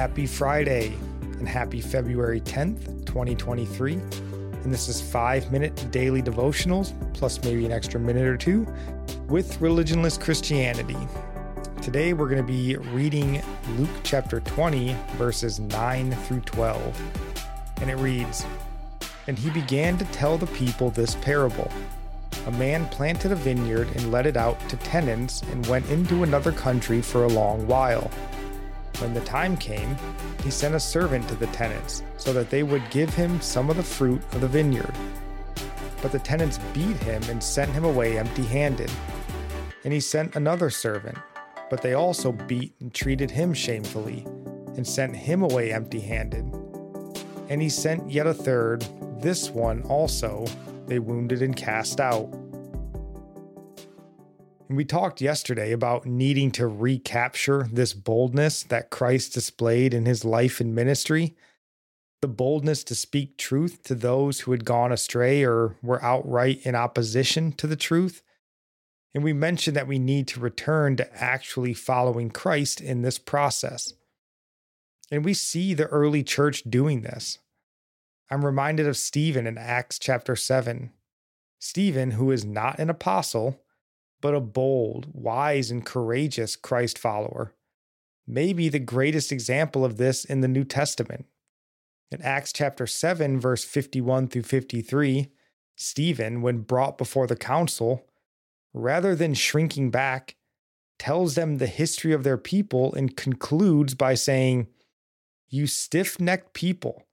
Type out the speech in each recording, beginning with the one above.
Happy Friday and happy February 10th, 2023. And this is five minute daily devotionals, plus maybe an extra minute or two, with religionless Christianity. Today we're going to be reading Luke chapter 20, verses 9 through 12. And it reads And he began to tell the people this parable. A man planted a vineyard and let it out to tenants and went into another country for a long while. When the time came, he sent a servant to the tenants so that they would give him some of the fruit of the vineyard. But the tenants beat him and sent him away empty handed. And he sent another servant, but they also beat and treated him shamefully and sent him away empty handed. And he sent yet a third, this one also they wounded and cast out. We talked yesterday about needing to recapture this boldness that Christ displayed in his life and ministry. The boldness to speak truth to those who had gone astray or were outright in opposition to the truth. And we mentioned that we need to return to actually following Christ in this process. And we see the early church doing this. I'm reminded of Stephen in Acts chapter 7. Stephen, who is not an apostle, but a bold, wise, and courageous Christ follower. Maybe the greatest example of this in the New Testament. In Acts chapter 7, verse 51 through 53, Stephen, when brought before the council, rather than shrinking back, tells them the history of their people and concludes by saying, You stiff necked people,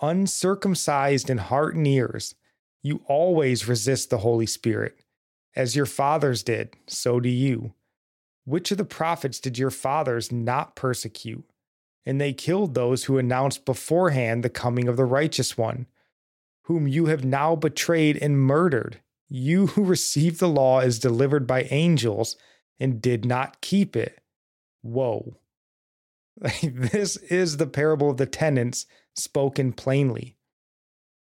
uncircumcised in heart and ears, you always resist the Holy Spirit as your fathers did, so do you. Which of the prophets did your fathers not persecute? And they killed those who announced beforehand the coming of the righteous one, whom you have now betrayed and murdered. You who received the law as delivered by angels and did not keep it. Whoa. this is the parable of the tenants spoken plainly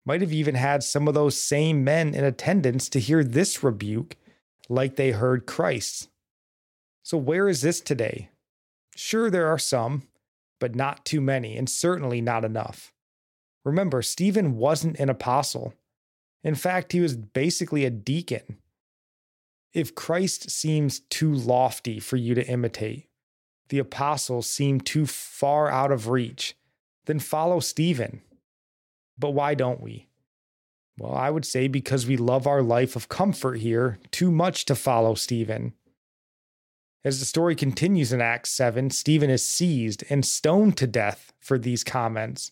might have even had some of those same men in attendance to hear this rebuke like they heard Christ's. So, where is this today? Sure, there are some, but not too many, and certainly not enough. Remember, Stephen wasn't an apostle. In fact, he was basically a deacon. If Christ seems too lofty for you to imitate, the apostles seem too far out of reach, then follow Stephen. But why don't we? Well, I would say because we love our life of comfort here too much to follow Stephen. As the story continues in Acts 7, Stephen is seized and stoned to death for these comments.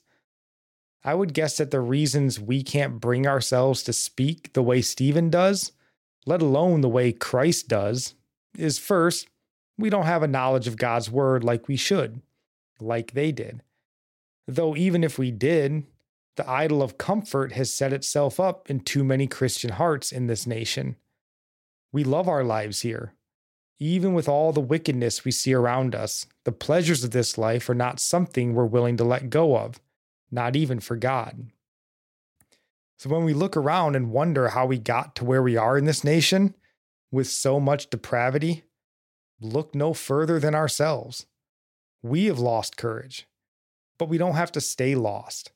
I would guess that the reasons we can't bring ourselves to speak the way Stephen does, let alone the way Christ does, is first, we don't have a knowledge of God's word like we should, like they did. Though, even if we did, the idol of comfort has set itself up in too many Christian hearts in this nation. We love our lives here. Even with all the wickedness we see around us, the pleasures of this life are not something we're willing to let go of, not even for God. So when we look around and wonder how we got to where we are in this nation with so much depravity, look no further than ourselves. We have lost courage, but we don't have to stay lost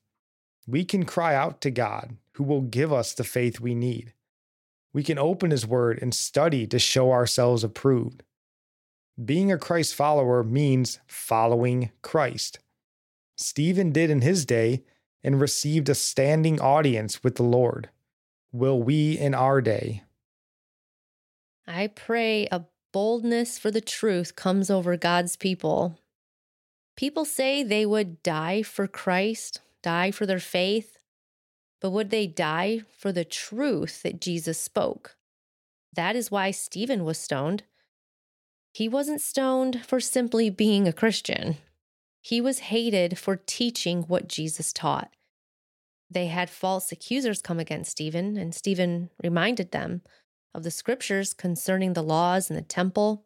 we can cry out to God, who will give us the faith we need. We can open His Word and study to show ourselves approved. Being a Christ follower means following Christ. Stephen did in his day and received a standing audience with the Lord. Will we in our day? I pray a boldness for the truth comes over God's people. People say they would die for Christ, die for their faith, but would they die for the truth that Jesus spoke? That is why Stephen was stoned. He wasn't stoned for simply being a Christian. He was hated for teaching what Jesus taught. They had false accusers come against Stephen, and Stephen reminded them of the scriptures concerning the laws and the temple,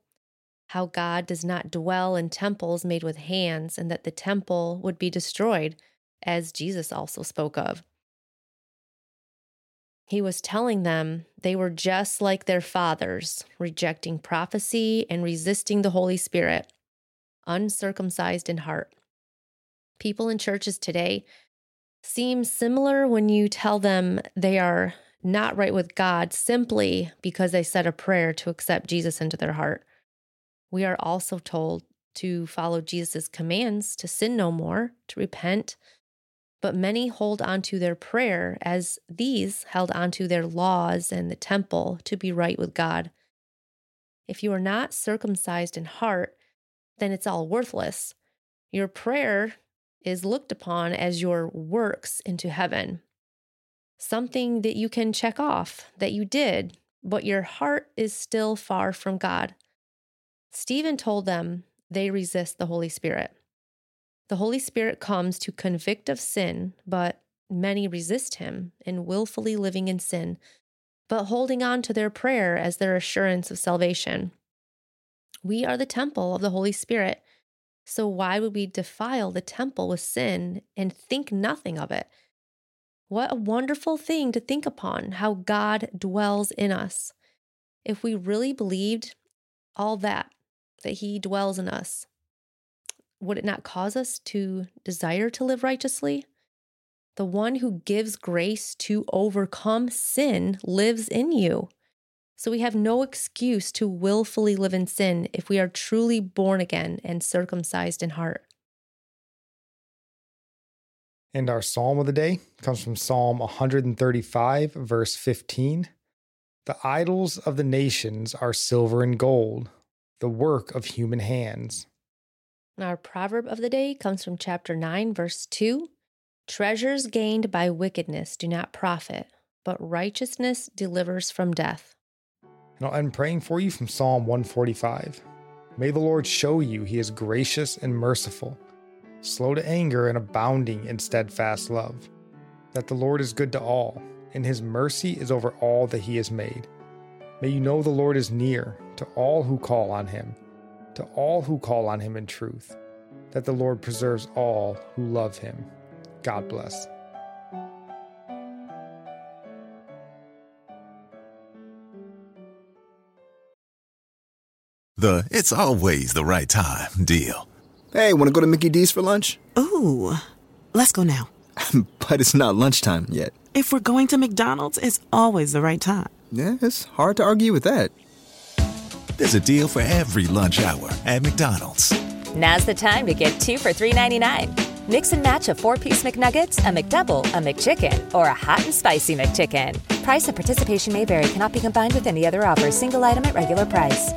how God does not dwell in temples made with hands, and that the temple would be destroyed as Jesus also spoke of. He was telling them they were just like their fathers, rejecting prophecy and resisting the Holy Spirit, uncircumcised in heart. People in churches today seem similar when you tell them they are not right with God simply because they said a prayer to accept Jesus into their heart. We are also told to follow Jesus' commands to sin no more, to repent. But many hold on to their prayer as these held on to their laws and the temple to be right with God. If you are not circumcised in heart, then it's all worthless. Your prayer is looked upon as your works into heaven something that you can check off that you did, but your heart is still far from God. Stephen told them they resist the Holy Spirit. The Holy Spirit comes to convict of sin, but many resist him in willfully living in sin, but holding on to their prayer as their assurance of salvation. We are the temple of the Holy Spirit. So why would we defile the temple with sin and think nothing of it? What a wonderful thing to think upon how God dwells in us. If we really believed all that, that He dwells in us, would it not cause us to desire to live righteously? The one who gives grace to overcome sin lives in you. So we have no excuse to willfully live in sin if we are truly born again and circumcised in heart. And our psalm of the day comes from Psalm 135, verse 15. The idols of the nations are silver and gold, the work of human hands. Our proverb of the day comes from chapter 9, verse 2. Treasures gained by wickedness do not profit, but righteousness delivers from death. And end praying for you from Psalm 145. May the Lord show you he is gracious and merciful slow to anger, and abounding in steadfast love. That the Lord is good to all, and his mercy is over all that he has made. May you know the Lord is near to all who call on him, to all who call on him in truth, that the Lord preserves all who love him. God bless. The it's always the right time deal. Hey, want to go to Mickey D's for lunch? Ooh, let's go now. but it's not lunchtime yet. If we're going to McDonald's, it's always the right time. Yeah, it's hard to argue with that. There's a deal for every lunch hour at McDonald's. Now's the time to get two for $3.99. Mix and match a four piece McNuggets, a McDouble, a McChicken, or a hot and spicy McChicken. Price and participation may vary, cannot be combined with any other offer, single item at regular price.